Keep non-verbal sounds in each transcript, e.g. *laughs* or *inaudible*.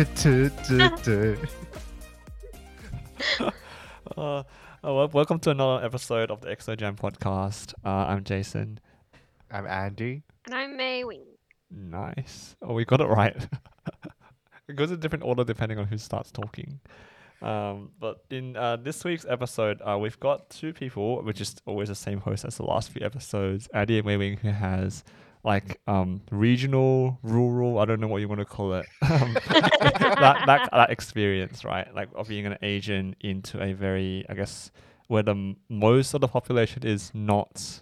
*laughs* Uh, uh, well, welcome to another episode of the Exo Jam podcast. Uh, I'm Jason. I'm Andy. And I'm May Wing. Nice. Oh, we got it right. *laughs* it goes in different order depending on who starts talking. Um, but in uh, this week's episode, uh, we've got two people, which is always the same host as the last few episodes. Andy and Wei Wing, who has like um regional, rural, I don't know what you want to call it. *laughs* Um, *laughs* that, that that experience, right? Like of being an Asian into a very, I guess, where the m- most of the population is not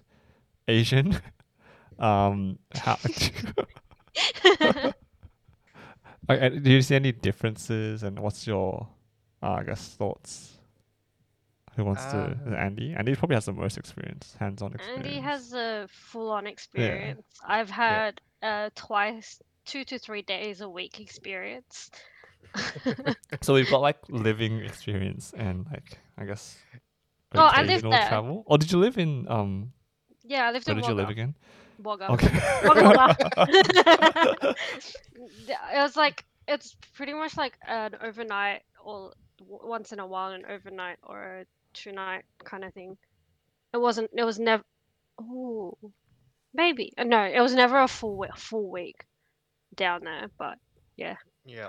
Asian. *laughs* um, how? Okay, do you see any differences, and what's your, uh, I guess, thoughts? Who wants to? Uh, Andy. Andy probably has the most experience, hands-on experience. Andy has a full on experience. I've had uh, twice, two to three days a week experience. *laughs* So we've got like living experience and like I guess Oh, I lived there. travel. Or did you live in um? yeah, I lived in. Where in did you live Wagga. again? Wagga. Okay. Wagga. *laughs* *laughs* it was like it's pretty much like an overnight or once in a while an overnight or a two night kind of thing. It wasn't. It was never. Oh, maybe Uh, no. It was never a full week, full week down there. But Yeah. Yeah.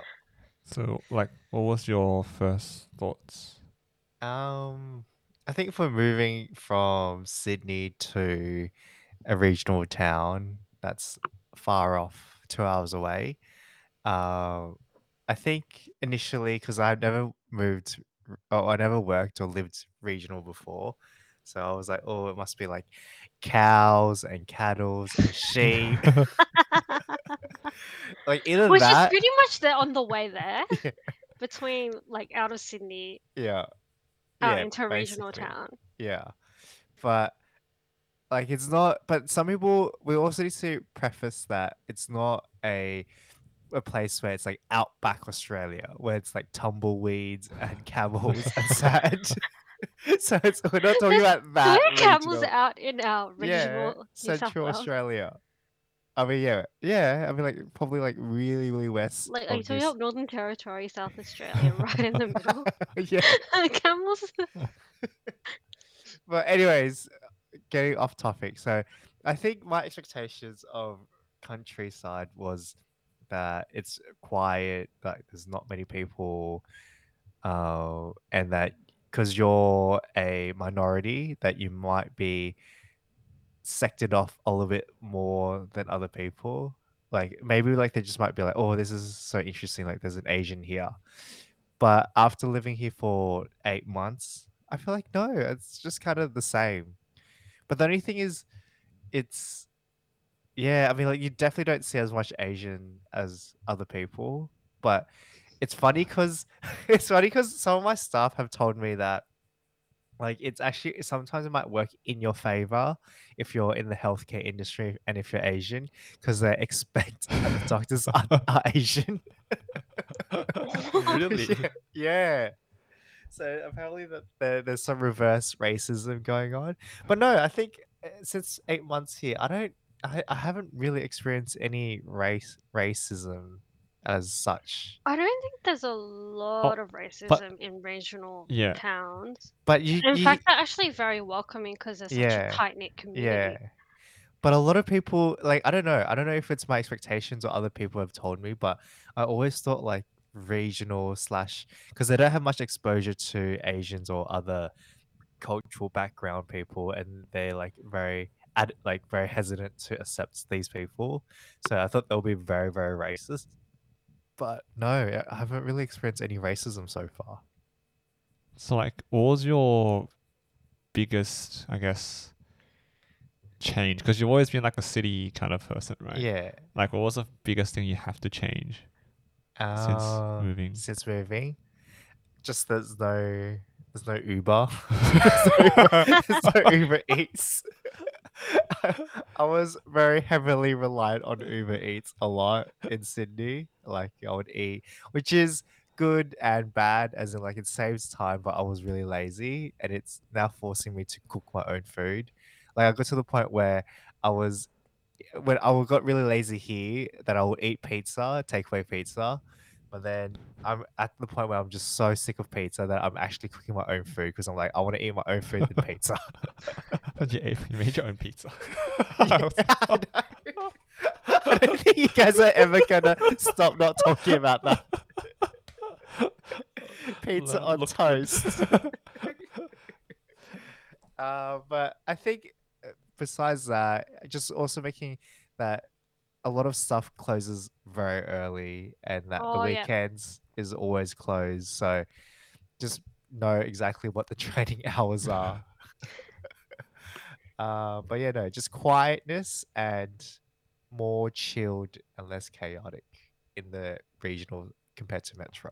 So like, what was your first thoughts? Um, I think for moving from Sydney to a regional town that's far off, two hours away, uh, I think initially because I've never moved, or oh, I never worked or lived regional before, so I was like, oh, it must be like cows and cattle and sheep. *laughs* *laughs* like either which is pretty much there on the way there *laughs* Yeah. between like out of Sydney yeah, out yeah, into a regional basically. town. Yeah. But like it's not but some people we also need to preface that it's not a a place where it's like outback Australia where it's like tumbleweeds and *laughs* camels and sand. *laughs* so it's we're not talking There's about that. There are camels out in our yeah, regional South Central Australia. I mean, yeah, yeah. I mean, like probably like really, really west. Like, are you talking about Northern Territory, South Australia, *laughs* right in the middle? yeah. camels. but anyways, getting off topic. So I think my expectations of countryside was that it's quiet, like there's not many people, uh, and that because you're a minority, that you might be sectored off a little bit more than other people. Like maybe like they just might be like, oh, this is so interesting. Like there's an Asian here. But after living here for eight months, I feel like no, it's just kind of the same. But the only thing is, it's yeah. I mean, like you definitely don't see as much Asian as other people. But it's funny because *laughs* it's funny because some of my staff have told me that like it's actually sometimes it might work in your favor if you're in the healthcare industry and if you're Asian because they expect *laughs* that the doctors are, *laughs* are Asian. Really? yeah, yeah. So apparently that there, there's some reverse racism going on. But no, I think uh, since eight months here, I don't, I, I haven't really experienced any race racism as such. I don't think there's a lot of racism in regional Yeah. towns. But you, In you fact, they're actually very welcoming because they're such Yeah. a tight knit community. yeah. But a lot of people, like, I don't know. I don't know if it's my expectations or other people have told me, but I always thought like regional slash because they don't have much exposure to Asians or other cultural background people, and they're like very ad- like very hesitant to accept these people. So I thought they'll be very very racist. But no, I- haven't really experienced any racism so far. So like, what was your biggest, I guess, change? Because you've always been like a city kind of person, right? Yeah. Like, what was the biggest thing you have to change since Uh, moving? since moving. Just there's no there's no Uber. *laughs* *laughs* there's, no, there's no Uber Eats. I was very heavily reliant on Uber Eats a lot in Sydney. Like I would eat, which is good and bad, as in like it saves time, but I was really lazy and it's now forcing me to cook my own food. Like I got to the point where I was when I got really lazy here that I would eat pizza, takeaway pizza, But then I'm at the point where I'm just so sick of pizza that I'm actually cooking my own food because I'm like, I want to eat my own food than *laughs* pizza. But you, ate, you made your own pizza. *laughs* *laughs* Yeah, I. I don't think you guys are ever gonna stop not talking about that. Pizza on toast. uh, but I think uh, besides that, just also making that a lot of stuff closes very early and that Oh, the yeah. weekends is always closed. So just know exactly what the *laughs* training hours are. *laughs* uh, but yeah, no, just quietness and more chilled and less chaotic in the regional compared to metro.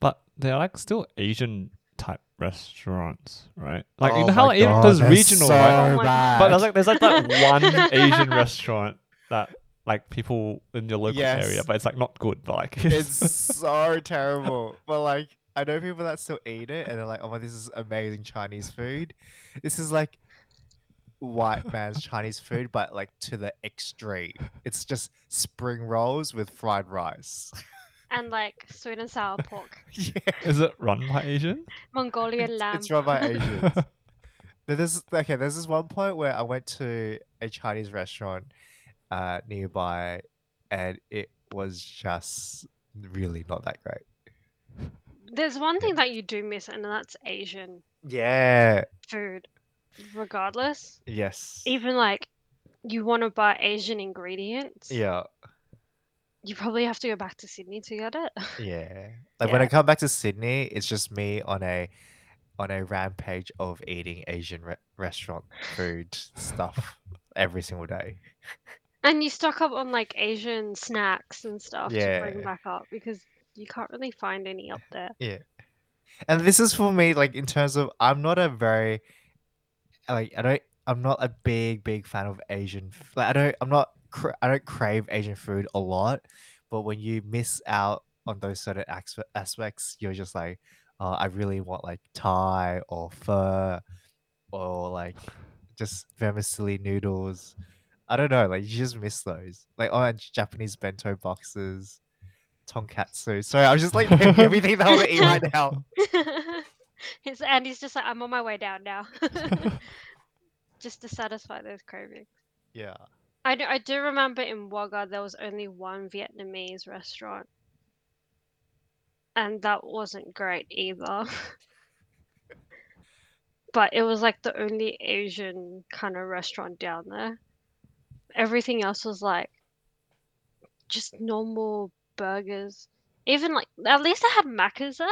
But they're like still Asian type restaurants, right? Like you Oh know how like, God, there's they're regional, so right? Oh bad. But there's like there's like that one *laughs* Asian restaurant that like people in your local area, but it's like not good. But like it's *laughs* so terrible. But like, I know people that still eat it, and they're like, "Oh, my, this is amazing Chinese food." This is like white *laughs* man's Chinese food, but like to the extreme. It's just spring rolls with fried rice. and like sweet and sour pork, *laughs* yeah, is it run by Asian? Mongolian it's, lamb. it's run by Asians. There's okay. There's this one point where I went to a Chinese restaurant uh, nearby, and it was just really not that great. There's one thing that you do miss, and that's Asian Yeah. food, regardless. Yes. Even like you want to buy Asian ingredients, Yeah. you probably have to go back to Sydney to get it. *laughs* Yeah. Like when I come back to Sydney, it's just me on a on a rampage of eating Asian re- restaurant food stuff *laughs* every single day. And you stock up on like Asian snacks and stuff to bring back up because you can't really find any up there. *laughs* Yeah. And this is for me like in terms of I'm not a very like I don't I'm not a big big fan of Asian like I don't I'm not cra- I don't crave Asian food a lot, but when you miss out on those certain aspects, you're just like, oh, I really want like Thai or pho or like just vermicelli noodles. I don't know, like you just miss those. Like oh, and Japanese bento boxes, tonkatsu. Sorry, I was just like *laughs* naming everything that I want to eat right now. *laughs* His and he's just like, I'm on my way down now, *laughs* just to satisfy those cravings. Yeah. I do, I do remember in Wagga there was only one Vietnamese restaurant, and that wasn't great either. but it was like the only Asian kind of restaurant down there. Everything else was like just normal burgers. Even like at least they had Macca's there.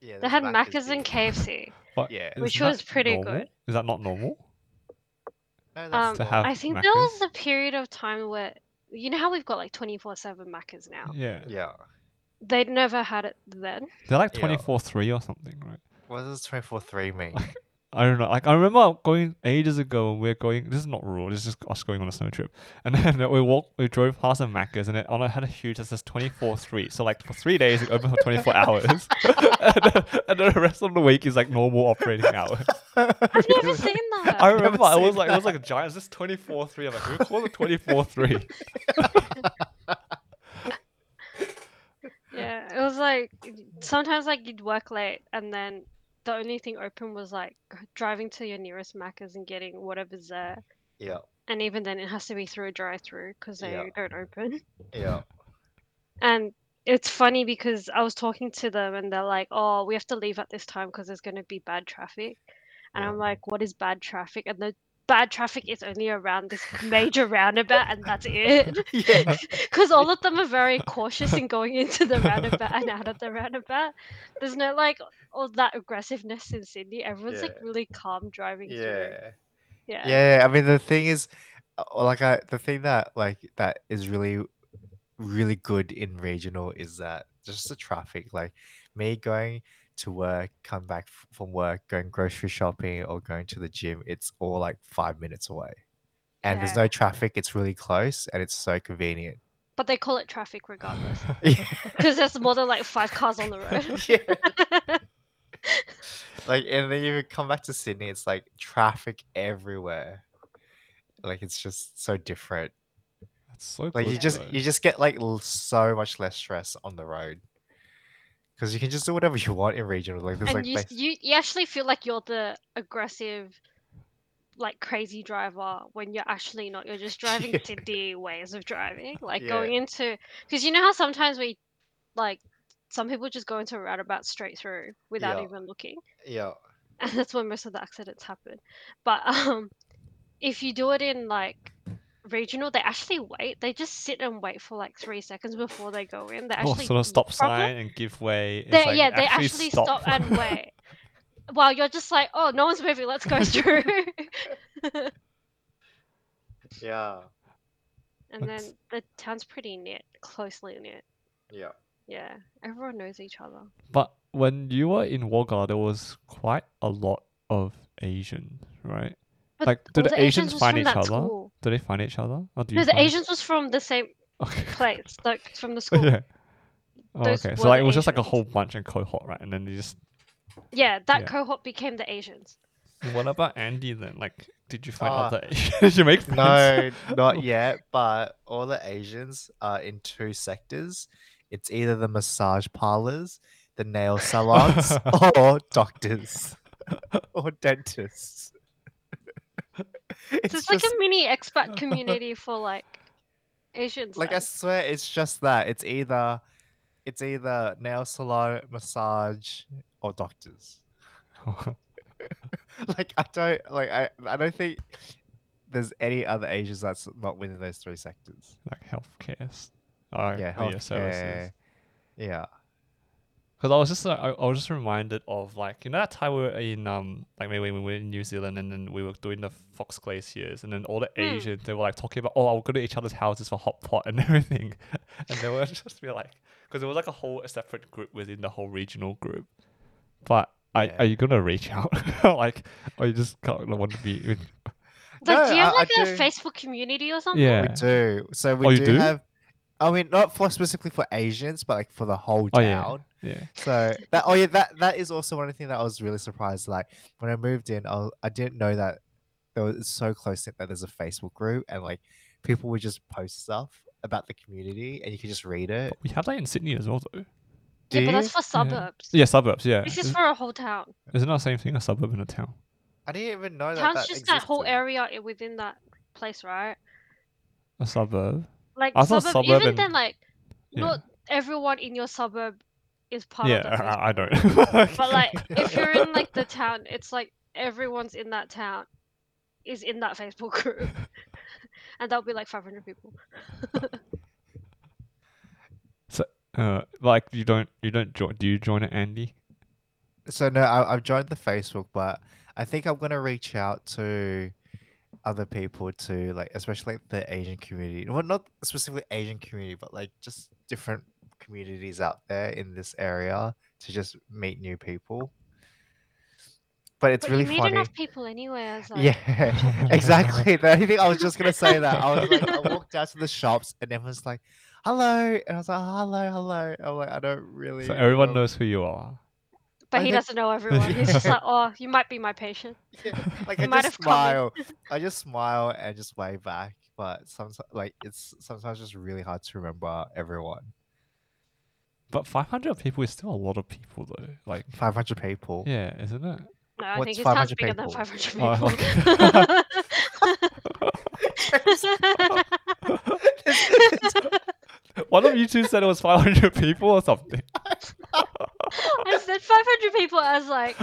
Yeah. They had Macca's Macca's and here. KFC. *laughs* But Yeah. Which was pretty normal? good. Is that not normal? No, Um, To have I think there was a period of time where you know how we've got like 24/7 Macca's now. Yeah. Yeah. They'd never had it then. They're like twenty four three or something, right? What does 24 3 mean? *laughs* I don't know. Like I remember going ages ago when we are going. This is not rural. This is just us going on a snow trip, *laughs* and then we walked. We drove past a Macca's, and it on it had a huge. It says twenty four three. So like for three days, it open for twenty four hours, *laughs* and, then, and then the rest of the week is like normal operating hours. *laughs* I've never seen that. I remember it was seen like it was like a giant. Is this twenty four three? I'm like, who call it twenty four three. Yeah, it was like sometimes like you'd work late and then the only thing open was like driving to your nearest Macca's and getting whatever's there. yeah. And even then, it has to be through a drive-through because they Yeah. don't open. Yeah. *laughs* And it's funny because I was talking to them and they're like, "Oh, we have to leave at this time because there's going to be bad traffic." And Yeah. I'm like, "What is bad traffic?" And the bad traffic is only around this major roundabout, and that's *laughs* it. *laughs* Yeah. *laughs* Because all of them are very cautious in going into the roundabout and out of the roundabout. There's no like all that aggressiveness in Sydney. Everyone's like Yeah. really calm driving through. Yeah. Yeah. Yeah. I mean, the thing is, uh, like, I, the thing that, like, that is really, really good in regional is that just the traffic. Like, me going to work, come back f- from work, going grocery shopping, or going to the gym, it's all like five minutes away. And there's no traffic. It's really close and it's so convenient. But they call it traffic regardless. *laughs* Yeah. *laughs* Because there's more than like five cars on the *laughs* road. yeah. Like, and then you come back to Sydney, it's like traffic everywhere. Like, it's just so different. That's so Like, you just though. you just get like l- so much less stress on the road. Because you can just do whatever you want in regional. Like there's and like you, you you actually feel like you're the aggressive like crazy driver when you're actually not you're just *laughs* driving Yeah. city ways of driving like Yeah. going into because you know how sometimes we like some people just go into a roundabout straight through without Yeah. even looking yeah, and *laughs* that's when most of the accidents happen but um if you do it in like regional they actually wait they just sit and wait for like three seconds before they go in they *laughs* Or actually sort of stop look proper. sign and give way. They, like, yeah, they actually stop. *laughs* and wait. While you're just like, oh, no one's moving, let's go through. *laughs* yeah, and then the town's pretty knit, closely knit. yeah. Yeah, everyone knows each other. But when you were in Wagga, there was quite a lot of Asian, right? But Like, do the Asians was find each other? School. Do they find each other? Or do you No, the find- Asians was from the same Okay. place, like from the *laughs* school. yeah. Oh, okay. So like it was just like a whole bunch in cohort, right? And then they just. Yeah, that Yeah. cohort became the Asians. What about Andy then? Like, did you find Ah. other *laughs* Asians? Did you make friends? No, *laughs* not yet. But all the Asians are in two sectors. It's either the massage parlors, the nail salons, or doctors or dentists. *laughs* So it's it's like a mini expat *laughs* community for like Asians. like I swear, it's just that. It's either it's either nail salon, massage, or doctors. *laughs* like I don't like I I don't think there's any other Asians that's not within those three sectors. like healthcare. s- Oh, yeah, oh, yeah, services. healthcare. Yeah. Because I was just I, I was just reminded of like you know that time we were in um like maybe when we were in New Zealand and then we were doing the Fox Glaciers and then all the Hmm. Asians they were like talking about oh I'll go to each other's houses for hot pot and *laughs* everything, and they were *laughs* just be like because it was like a whole separate group within the whole regional group, but. Are, Yeah. are you gonna reach out *laughs* like or you just kind of want to be with like, No, do you have I- I like a do- Facebook community or something? yeah We do. So we Oh, do, do? have I mean not for specifically for Asians, but like for the whole Oh, yeah. Town. yeah So that oh yeah, that that is also one thing that I was really surprised. Like when I moved in, I, was- I didn't know that there was so close knit that there's a Facebook group and like people would just post stuff about the community and you could just read it. we have that in Sydney as well though Do Yeah, but that's for suburbs. yeah suburbs yeah This is Is- for a whole town. isn't that the same thing a suburb and a town I didn't even know that. Town's that just that whole area within that place, right? a suburb Like I suburb, suburb even and- then, like yeah. not everyone in your suburb is part yeah of the Facebook I, I don't *laughs* But like, if you're in like the town, it's like everyone's in that town is in that Facebook group, *laughs* and that'll be like 500 people. So, uh, like you don't you don't join? Do you join it, Andy? So no, I, I've joined the Facebook, but I think I'm gonna reach out to other people to like, especially like the Asian community. Well, not specifically Asian community, but like just different communities out there in this area to just meet new people. But it's but really you meet funny. enough people anyway. As *laughs* like, *laughs* Yeah, exactly. The only thing I was just gonna say that I was *laughs* like, I walked out to the shops and everyone's like, "Hello," and I was like, "Hello, hello." I'm like, I don't really. So everyone um, knows who you are. but I he think- doesn't know everyone. He's just like, oh, you might be my patient. Yeah, like I might just have come smile. I just smile and just wave back. But sometimes, like it's sometimes just really hard to remember everyone. But 500 people is still a lot of people, though. Like, Five hundred people. yeah, isn't it? No, I What's think his town's 500 bigger than people? 500 Oh, people. *laughs* One of you two said it was 500 people or something. I said 500 people as like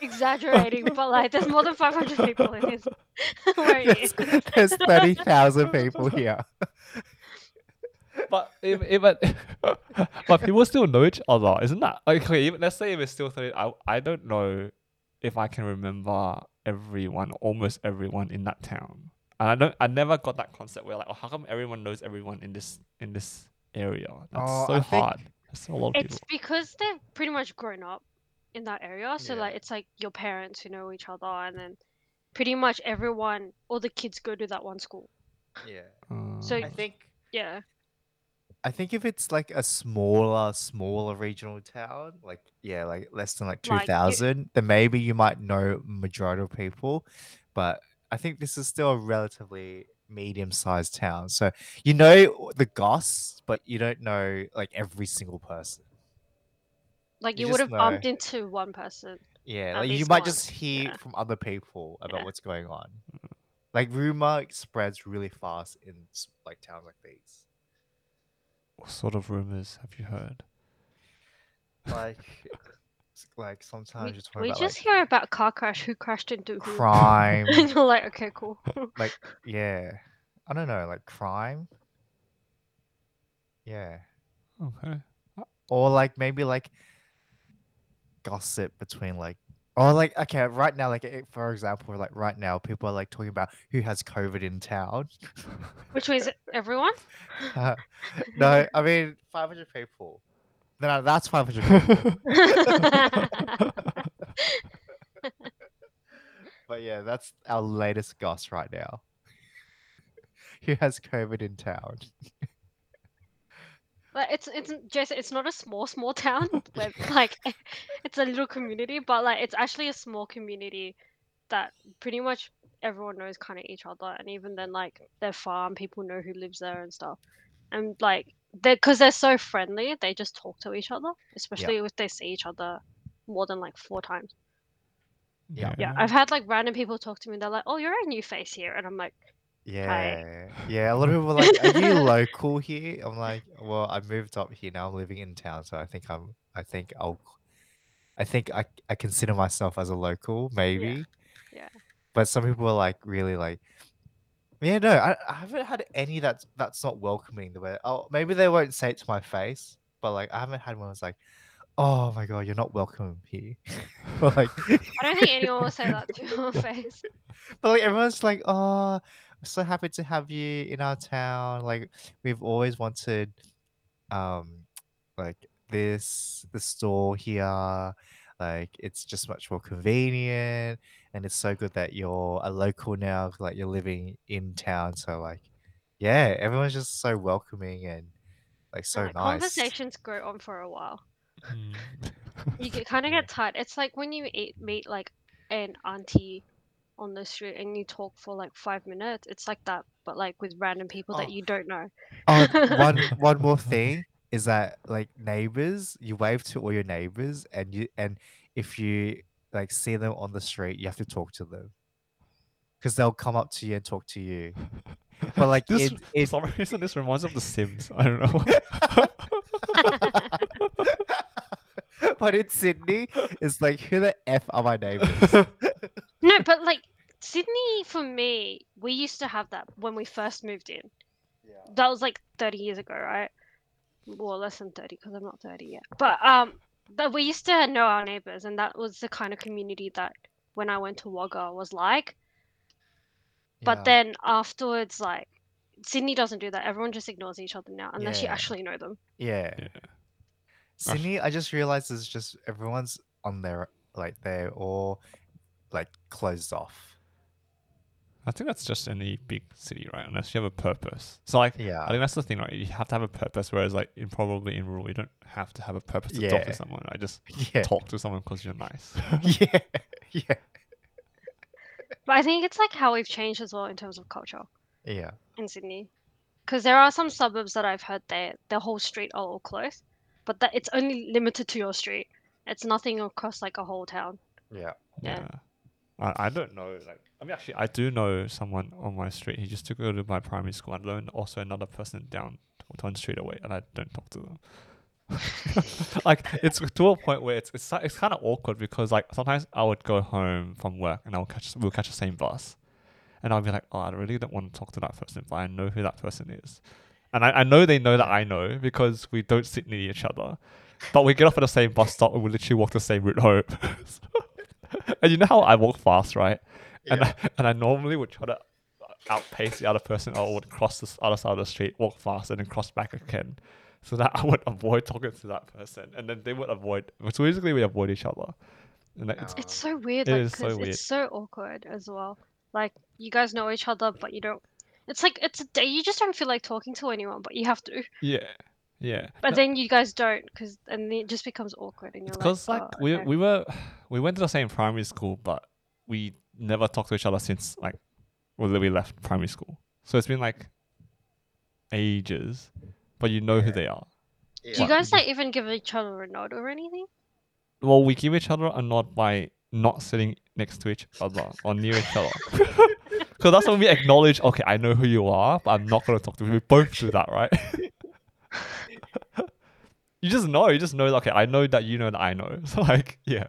exaggerating, but like there's more than 500 people in his *laughs* where there's, is. there's thirty thousand people *laughs* here. But if, if *laughs* but people still know each other, isn't that like okay? Even, let's say if it's still 30, I I don't know if I can remember everyone, almost everyone in that town. And I don't, I never got that concept where like, oh, how come everyone knows everyone in this in this area? That's Oh, so I hard. That's a lot of It's people. because they've pretty much grown up in that area. So Yeah. like it's like your parents who know each other, and then pretty much everyone, all the kids go to that one school. Yeah. So- Uh, I think Yeah. I think if it's like a smaller, smaller regional town, like yeah, like less than like two Like, you- thousand, then maybe you might know majority of people. But I think this is still a relatively medium-sized town, so you know the goss, but you don't know like every single person. Like You you, would just have bumped into one person. Yeah, At like you least might once, just hear yeah. from other people about Yeah. what's going on. Mm. Like rumor spreads really fast in s- like towns like these. What sort of rumors have you heard? Like, *laughs* like sometimes We, you're talking we about just like, hear about car crash, who crashed into who. crime. *laughs* and you're like, okay, cool. *laughs* like, yeah, I don't know, like crime. Yeah, Okay. or like maybe like gossip between like. Or like okay, right now, like for example, like right now, people are like talking about who has COVID in town. Which means everyone. *laughs* Uh, no, I mean 500 people. No, no, that's 500 people. *laughs* but yeah, that's our latest goss right now. *laughs* Who has COVID in town? But it's it's Jason. It's not a small small *laughs* town. Where, like, *laughs* it's a little community, but like it's actually a small community that pretty much everyone knows kind of each other, and even then, like their farm, people know who lives there and stuff. And like they, because they're so friendly, they just talk to each other, especially if they see each other more than like four times. Yeah. Yeah, I've had like random people talk to me. They're like, "Oh, you're a new face here," and I'm like, Yeah, yeah. A lot of *laughs* people are like, "Are you local here?" I'm like, "Well, I moved up here now. I'm living in town, so I think I'm. I think I'll. I think I I consider myself as a local, maybe. Yeah. But some people are like really like, yeah, no, I, I haven't had any that's that's not welcoming the way. Oh, maybe they won't say it to my face, but like I haven't had one that's like, oh my god, you're not welcome here. *laughs* or like, *laughs* I don't think anyone will say that to your face. but like everyone's like, oh, so happy to have you in our town. Like we've always wanted, um, like this the store here. Like it's just much more convenient, and it's so good that you're a local now. Like you're living in town, so like, yeah, everyone's just so welcoming and like so Uh, nice. Conversations go on for a while. Mm. You get, kind of *laughs* Yeah. get tired. It's like when you eat, meet like an auntie on the street and you talk for like five minutes. It's like that, but like with random people Oh. that you don't know. Oh, one *laughs* one more thing is that like neighbors, you wave to all your neighbors, and you and if you like see them on the street, you have to talk to them because they'll come up to you and talk to you. But like this, in, for in some reason, this reminds me of The Sims. I don't know. *laughs* but in Sydney, it's like who the f are my *laughs* neighbors? No, but like Sydney, for me, we used to have that when we first moved in. Yeah. That was like 30 years ago, right? Well, less than 30 because I'm not 30 yet. But um, that we used to know our neighbors, and that was the kind of community that when I went to Wagga was like. But Yeah. then afterwards, like Sydney doesn't do that. Everyone just ignores each other now, unless you actually know them. yeah, Yeah. Sydney, I just realized it's just everyone's on their like they're all like closed off. I think that's just any big city, right? Unless you have a purpose. So like, Yeah. I think that's the thing, right? You have to have a purpose. Whereas like, in probably in rural, you don't have to have a purpose to talk to someone. I just *laughs* Yeah. talk to someone because you're nice. *laughs* *laughs* yeah. Yeah. But I think it's like how we've changed as well in terms of culture. Yeah. in Sydney. Because there are some suburbs that I've heard that the whole street are all closed, but that it's only limited to your street. It's nothing across like a whole town. Yeah. Yeah. Yeah. I, I don't know. Like, I mean, actually, I do know someone on my street. He just took go to my primary school. I learned also another person down one street away, and I don't talk to them. *laughs* like it's to a point where it's it's, it's kind of awkward because like sometimes I would go home from work and I'll catch we'll catch the same bus, and I'll be like, oh, I really don't want to talk to that person, but I know who that person is, and I, I know they know that I know because we don't sit near each other, but we get off at the same bus stop and we literally walk the same route home. *laughs* *laughs* and you know how I walk fast, right? And I, and I normally would try to uh, outpace the other person or would cross the other side of the street, walk fast, and then cross back again. *laughs* So that I would avoid talking to that person, and then they would avoid. So basically, we avoid each other. And like, it's, It's so weird, It like is so 'cause weird. it's so awkward as well. Like you guys know each other, but you don't. It's like it's a day you just don't feel like talking to anyone, but you have to. yeah, yeah. But No, then you guys don't, because and then it just becomes awkward, and you're it's like, because like, "Oh, we okay." we were we went to the same primary school, but we never talked to each other since like well we left primary school. So it's been like ages, but you know who they are. Do you guys like even give each other a nod or anything? well, we give each other a nod by not sitting next to each other or near each other. *laughs* Because that's when we acknowledge, okay, I know who you are, but I'm not gonna talk to you. We both do that, right? *laughs* *laughs* you just know. You just know. Okay, I know that you know that I know. So like, yeah.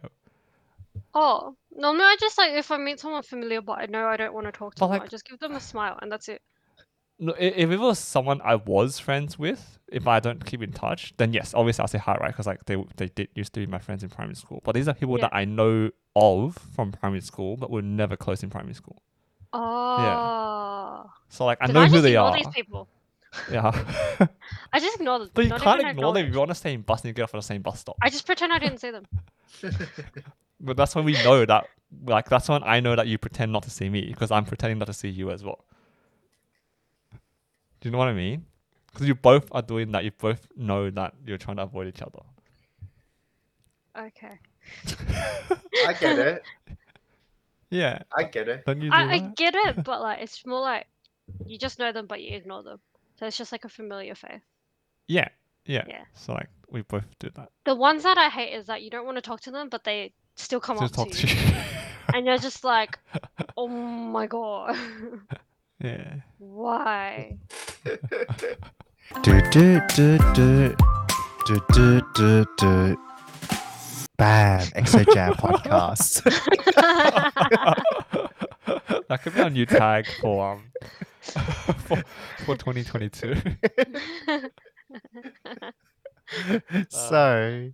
Oh, normally I just like if I meet someone familiar but I know I don't want to talk to But, them, I like- just give them a smile and that's it. No, i- if it was someone I was friends with, if I don't keep in touch, then yes, obviously I'll say hi, right? Because like they they did used to be my friends in primary school. But these are people Yeah. that I know of from primary school, but were never close in primary school. Oh. Yeah. So like I Then know who just they ignore are. These people. Yeah, *laughs* *laughs* I just ignore them. but you don't can't even ignore them if acknowledge. you want to stay in bus and you get off at the same bus stop. I just pretend I didn't *laughs* see them. But that's when we know that, like, that's when I know that you pretend not to see me because I'm pretending not to see you as well. Do you know what I mean? Because you both are doing that. You both know that you're trying to avoid each other. Okay. I get it. *laughs* Yeah. I get it. Don't you do I, I get it, *laughs* but like it's more like you just know them but you ignore them. So it's just like a familiar face. Yeah. Yeah. Yeah. So like we both do that. The ones that I hate is that you don't want to talk to them but they still come Just up talk to to you. *laughs* *laughs* And you're just like, oh my god. *laughs* yeah. Why? Do do do do do do do do. Bam! Exo Jam podcast. that could be our new tag for um for, for 2022. so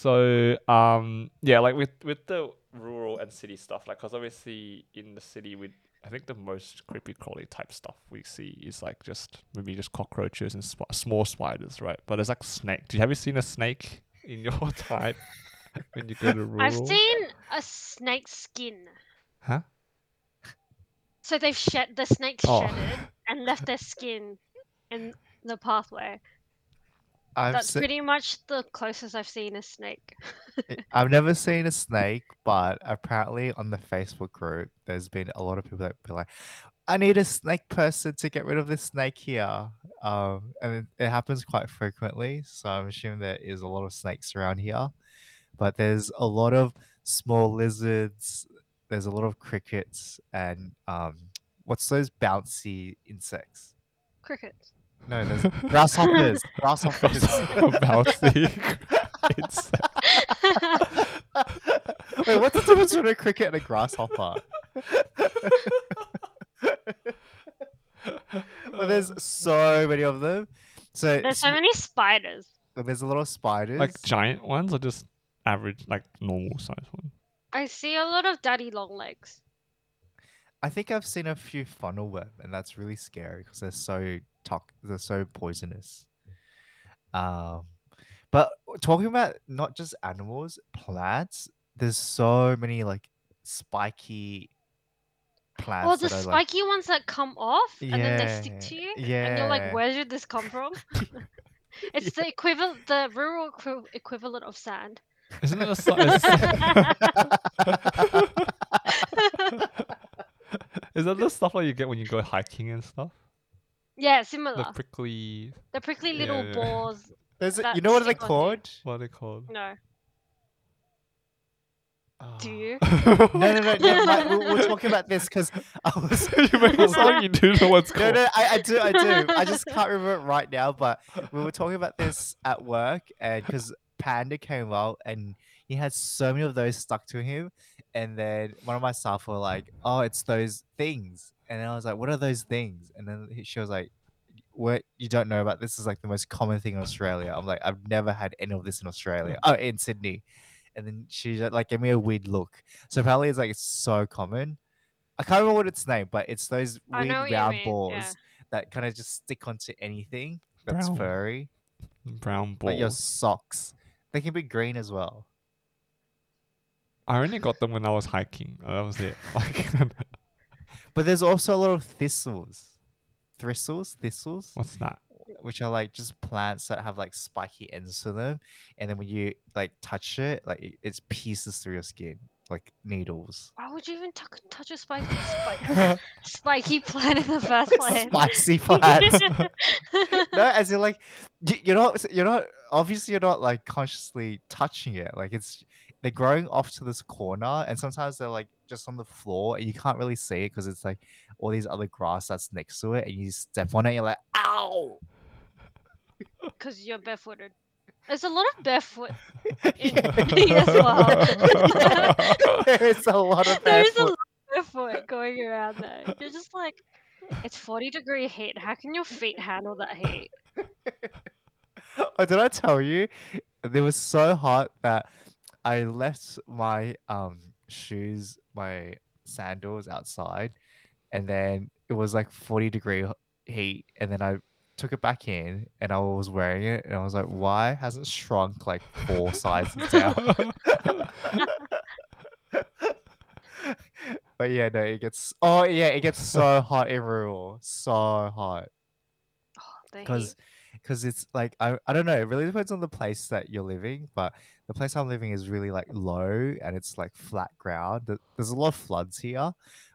So um yeah, like with with the rural and city stuff, like because obviously in the city we I think the most creepy crawly type stuff we see is like just maybe just cockroaches and sp- small spiders, right? But there's like snake. Do you have you seen a snake *laughs* in your *laughs* time when you go to rural? I've seen a snake skin. Huh? So they've shed the snake Oh. shedded and left their skin in the pathway. I've That's se- pretty much the closest I've seen a snake. *laughs* I've never seen a snake, but apparently on the Facebook group, there's been a lot of people that be like, "I need a snake person to get rid of this snake here," um, and it, it happens quite frequently. So I'm assuming there is a lot of snakes around here, but there's a lot of small lizards. There's a lot of crickets and um, what's those bouncy insects? Crickets. No, there's *laughs* grasshoppers. grasshoppers. Bouncy insect. *laughs* Wait, what's the difference between a cricket and a grasshopper? *laughs* well, there's so many of them. So, There's so many spiders. there's a lot of spiders. like giant ones or just average, like normal size ones? I see a lot of daddy long legs. I think I've seen a few funnel web, and that's really scary because they're so tox- they're so poisonous. Um, but talking about not just animals, plants. There's so many like spiky plants. Or the that are, like, spiky ones that come off and then they stick to you. Yeah. And you're like, where did this come from? *laughs* it's the equivalent, the rural equi- equivalent of sand. Isn't it a si- is, *laughs* *laughs* is that the stuff that you get when you go hiking and stuff? Yeah, similar. The prickly, The prickly little Yeah, yeah. balls. There's a- you know what they're stick you. called? what are they called? No. Do ah. you? *laughs* No, no, no. no my, we, we're talking about this because I was. *laughs* you make it sound like you do know what's No, called. no, I, I do, I do. I just can't remember it right now. But we were talking about this at work, and because Panda came out, and he had so many of those stuck to him, and then one of my staff were like, "Oh, it's those things," and then I was like, "What are those things?" And then she was like, "What you don't know about this is like the most common thing in Australia." I'm like, "I've never had any of this in Australia." *laughs* Oh, in Sydney. And then she like gave me a weird look. So apparently it's like it's so common. I can't remember what it's name, but it's those I weird know what you round mean, balls yeah. that kind of just stick onto anything that's Brown. furry, Brown balls. like your socks. They can be green as well. I only got them when I was hiking. That was it. *laughs* Like, But there's also a lot of thistles, thistles, thistles, what's that? which are like just plants that have like spiky ends to them, and then when you like touch it, like it, it's pieces through your skin, like needles. Why would you even tou- touch a spiky, *laughs* spiky, spiky plant in the first place? Spicy *laughs* plants. no, as in like y- you're not you're not obviously you're not like consciously touching it. Like it's they're growing off to this corner, and sometimes they're like just on the floor, and you can't really see it because it's like all these other grass that's next to it, and you step on it, and you're like, ow! *laughs* Because you're barefooted. There's a lot of barefoot *laughs* in me as well. *laughs* there is a lot of There is a barefoot. lot of barefoot going around there. You're just like, it's 40 degree heat. How can your feet handle that heat? Oh, did I tell you? It was so hot that I left my um shoes, my sandals outside, and then it was like 40 degree heat, and then I took it back in and I was wearing it and I was like, why hasn't shrunk like four sizes down? *laughs* but yeah, no, it gets oh yeah, it gets so hot in rural. So hot because because it's like I, I don't know it really depends on the place that you're living but the place i'm living is really like low and it's like flat ground there's a lot of floods here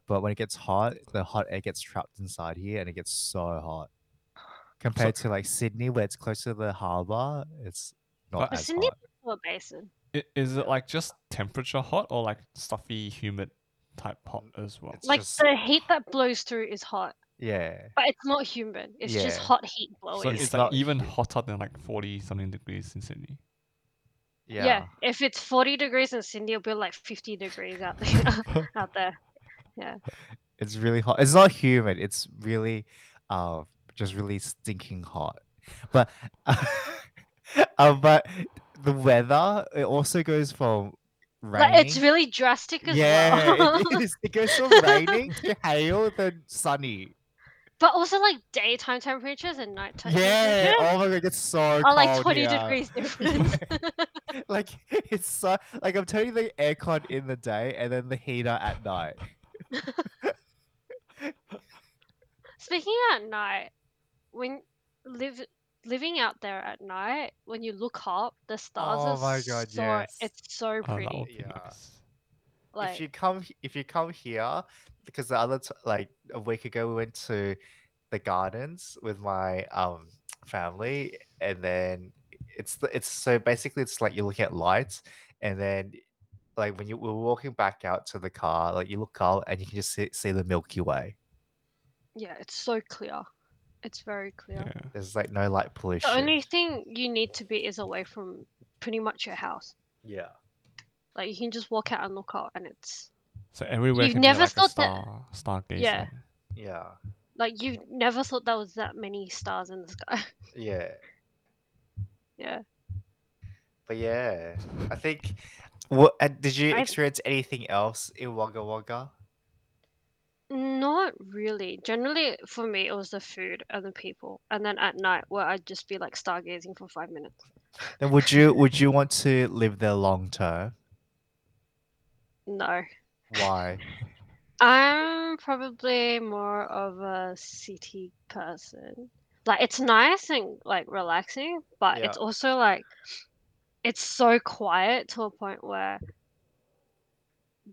but when it gets hot the hot air gets trapped inside here and it gets so hot compared to like sydney where it's close to the harbor it's not But- But as Sydney- hot basin. I- Is it like just temperature hot or like stuffy, humid type hot as well? It's Like just- the heat that blows through is hot, yeah but it's not humid. It's just hot heat So blowing. it's it's, not like even hotter than like forty something degrees in Sydney. Yeah, If it's 40 degrees in Sydney, it'll be like 50 degrees out there. *laughs* *laughs* out there. Yeah. It's really hot it's not humid it's really uh just really stinking hot but *laughs* uh, but the weather it also goes from raining Like, it's really drastic as yeah well. it, is. it goes from raining to hail then sunny but also like daytime temperatures and nighttime yeah oh my god it's so are cold like 20 here. degrees difference. Like *laughs* it's so like i'm turning the aircon in the day and then the heater at night *laughs* Speaking at night, when live living out there at night, when you look up, the stars Oh are my God, so yes. it's so Oh, that pretty. would be Yeah. nice. like if you come he- if you come here because the other t- like a week ago we went to the gardens with my um family and then it's the, it's so basically it's like you're looking at lights and then like when you we're walking back out to the car like you look up and you can just see, see the milky way yeah, it's so clear. It's very clear. Yeah. there's like no light pollution The only thing you need to be is away from pretty much your house. yeah Like you can just walk out and look up, and it's So everywhere You've can never be like a thought that- star, stargazing. Yeah. yeah like you never thought there was that many stars in the sky. *laughs* yeah yeah. but yeah i think what and did you I- experience anything else in wagga wagga Not really. Generally, for me, it was the food and the people, and then at night, where I'd just be like stargazing for five minutes. Then would you would you want to live there long term? No, Why? I'm probably more of a city person. Like it's nice and like relaxing, but it's also like it's so quiet to a point where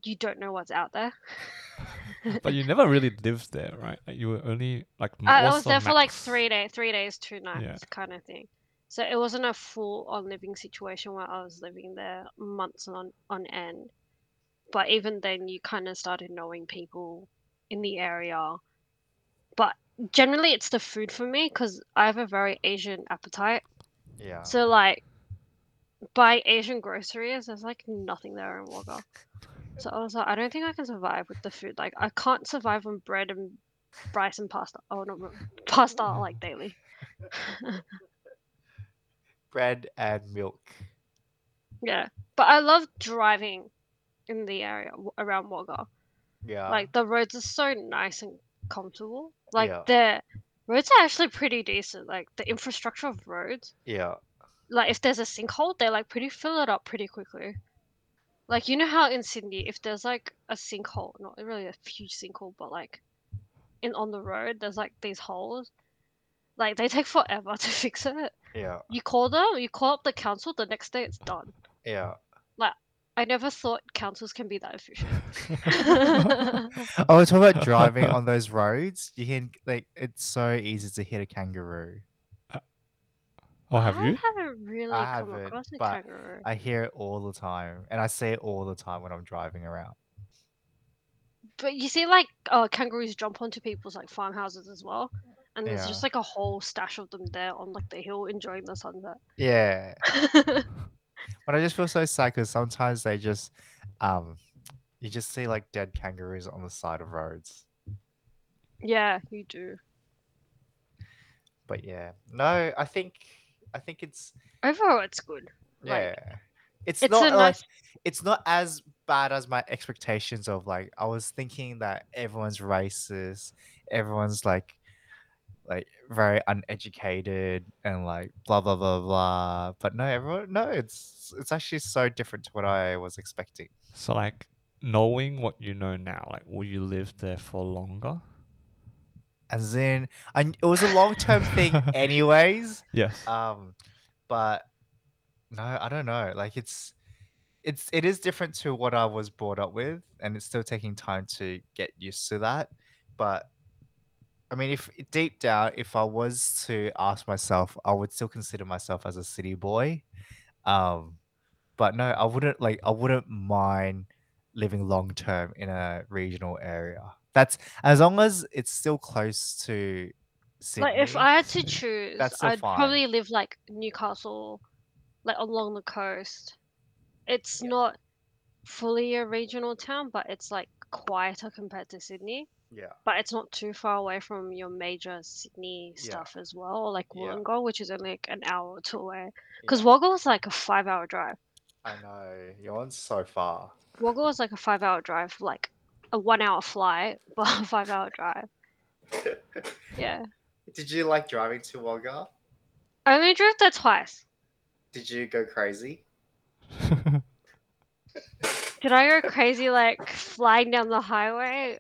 you don't know what's out there. *laughs* But you never really lived there, right? Like you were only like. m- I, I what's was the there for like max? three days, three days, two nights, kind of thing. So it wasn't a full on living situation where I was living there months on on end. But even then, you kind of started knowing people in the area. But generally, it's the food for me because I have a very Asian appetite. Yeah. So like, buy Asian groceries, there's like nothing there in Wagga. So I was like, I don't think I can survive with the food. Like, I can't survive on bread and rice and pasta. Oh no, pasta like daily. *laughs* Bread and milk. yeah, but I love driving in the area around Wagga. Yeah. Like the roads are so nice and comfortable. Like Yeah. the roads are actually pretty decent. Like the infrastructure of roads. yeah. like if there's a sinkhole, they like pretty fill it up pretty quickly. Like you know how in Sydney, if there's like a sinkhole, not really a huge sinkhole, but like in on the road, there's like these holes. Like they take forever *laughs* to fix it. Yeah. You call them, you call up the council, the next day it's done. Yeah. I never thought councils can be that efficient. *laughs* Oh, we're talking about driving *laughs* on those roads. You can like it's so easy to hit a kangaroo. Oh, have I you? I haven't really I come haven't, across a but kangaroo. I hear it all the time, and I see it all the time when I'm driving around. But you see, like, uh, kangaroos jump onto people's like farmhouses as well, and there's Yeah. just like a whole stash of them there on like the hill enjoying the sunset. Yeah, *laughs* but I just feel so sad because sometimes they just, um, you just see like dead kangaroos on the side of roads. yeah, you do. But yeah, no, I think I think it's Overall, it's good. yeah, Like, it's, it's not like nice. it's not as bad as my expectations of like I was thinking that everyone's racist, everyone's like like very uneducated and like blah blah blah blah. But no, everyone no, it's it's actually so different to what I was expecting. So like knowing what you know now, like will you live there for longer? As in, I, it was a long term thing, *laughs* anyways. Yes. Um, but no, I don't know. Like it's it's it is different to what I was brought up with, and it's still taking time to get used to that. But I mean, if deep down, if I was to ask myself, I would still consider myself as a city boy. Um, but no, I wouldn't like I wouldn't mind living long term in a regional area. That's as long as it's still close to Sydney. Like, if I had to *laughs* choose, That's I'd fine. probably live like Newcastle, like along the coast. It's not fully a regional town, but it's like quieter compared to Sydney. Yeah, But it's not too far away from your major Sydney Yeah. stuff as well, like Yeah. Wollongong, which is only like an hour or two away. Because yeah. Wagga is like a five-hour drive. I know your one's so far. Wagga is like a five-hour drive, like a one-hour flight, *laughs* but a five-hour drive. Yeah. *laughs* Did you like driving to Wagga? I only drove there twice. Did you go crazy? *laughs* Did I go crazy like flying down the highway?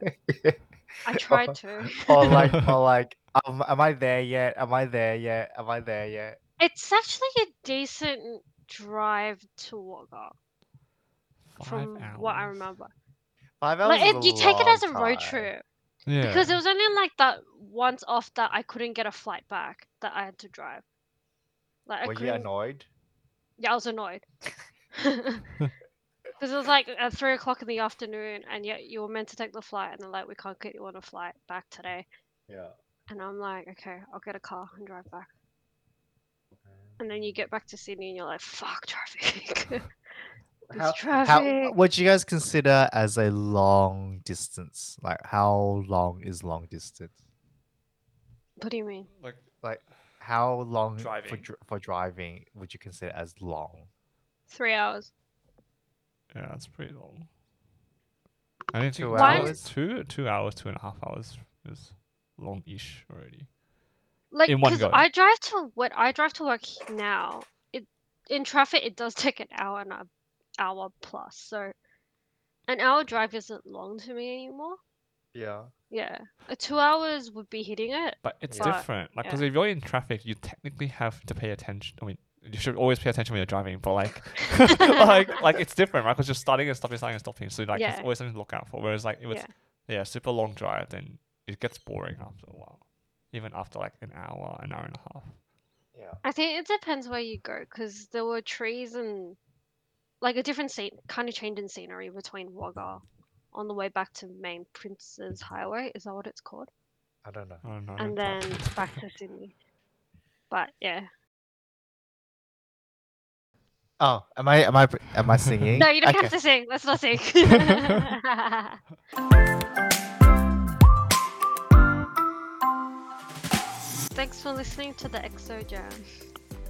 I *laughs* tried to. or like, *laughs* or like, um, am I there yet? Am I there yet? Am I there yet? It's actually a decent drive to Wagga, Five from hours. what I remember. Five hours. Like is it, a you take it as a road time. trip Yeah. because it was only like that once off that I couldn't get a flight back that I had to drive. Like I Were you couldn't. annoyed? Yeah, I was annoyed. *laughs* Because it was like at three o'clock in the afternoon, and yet you were meant to take the flight, and they're like, "We can't get you on a flight back today." Yeah. And I'm like, "Okay, I'll get a car and drive back." And then you get back to Sydney, and you're like, "Fuck traffic." *laughs* It's How, how traffic. what do you guys consider as a long distance? Like how long is long distance? what do you mean? like Like how long Driving. dr- for driving would you consider as long? Three hours. Yeah, that's pretty long. I think Two Why- hours? two two hours, two and a half hours is long-ish already. Like, In one because go. I drive to what I drive to work now. It in traffic, it does take an hour and a hour plus. So, an hour drive isn't long to me anymore. Yeah. Yeah, a two hours would be hitting it. But it's But, different. Like, because yeah. if you're in traffic, you technically have to pay attention. I mean, you should always pay attention when you're driving. But like, *laughs* like, like it's different, right? Because you're starting and stopping, starting and stopping. So like, Yeah. there's always something to look out for. Whereas like, if it's Yeah. yeah, super long drive, then it gets boring after a while. Even after like an hour, an hour and a half. Yeah. I think it depends where you go, because there were trees and like a different scene, kind of change in scenery between Wagga on the way back to main Prince's Highway. Is that what it's called? I don't know. I don't know. and then back to Sydney. But yeah. Oh, am I am I am I singing? *laughs* No, you don't Okay. have to sing. Let's not sing. *laughs* Thanks for listening to the EXO Jam.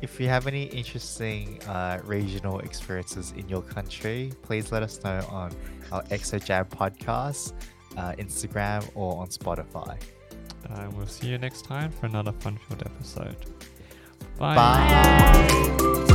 If you have any interesting uh, regional experiences in your country, please let us know on our ExoJam podcast, uh, Instagram, or on Spotify. Uh, we'll see you next time for another fun-filled episode. Bye. Bye.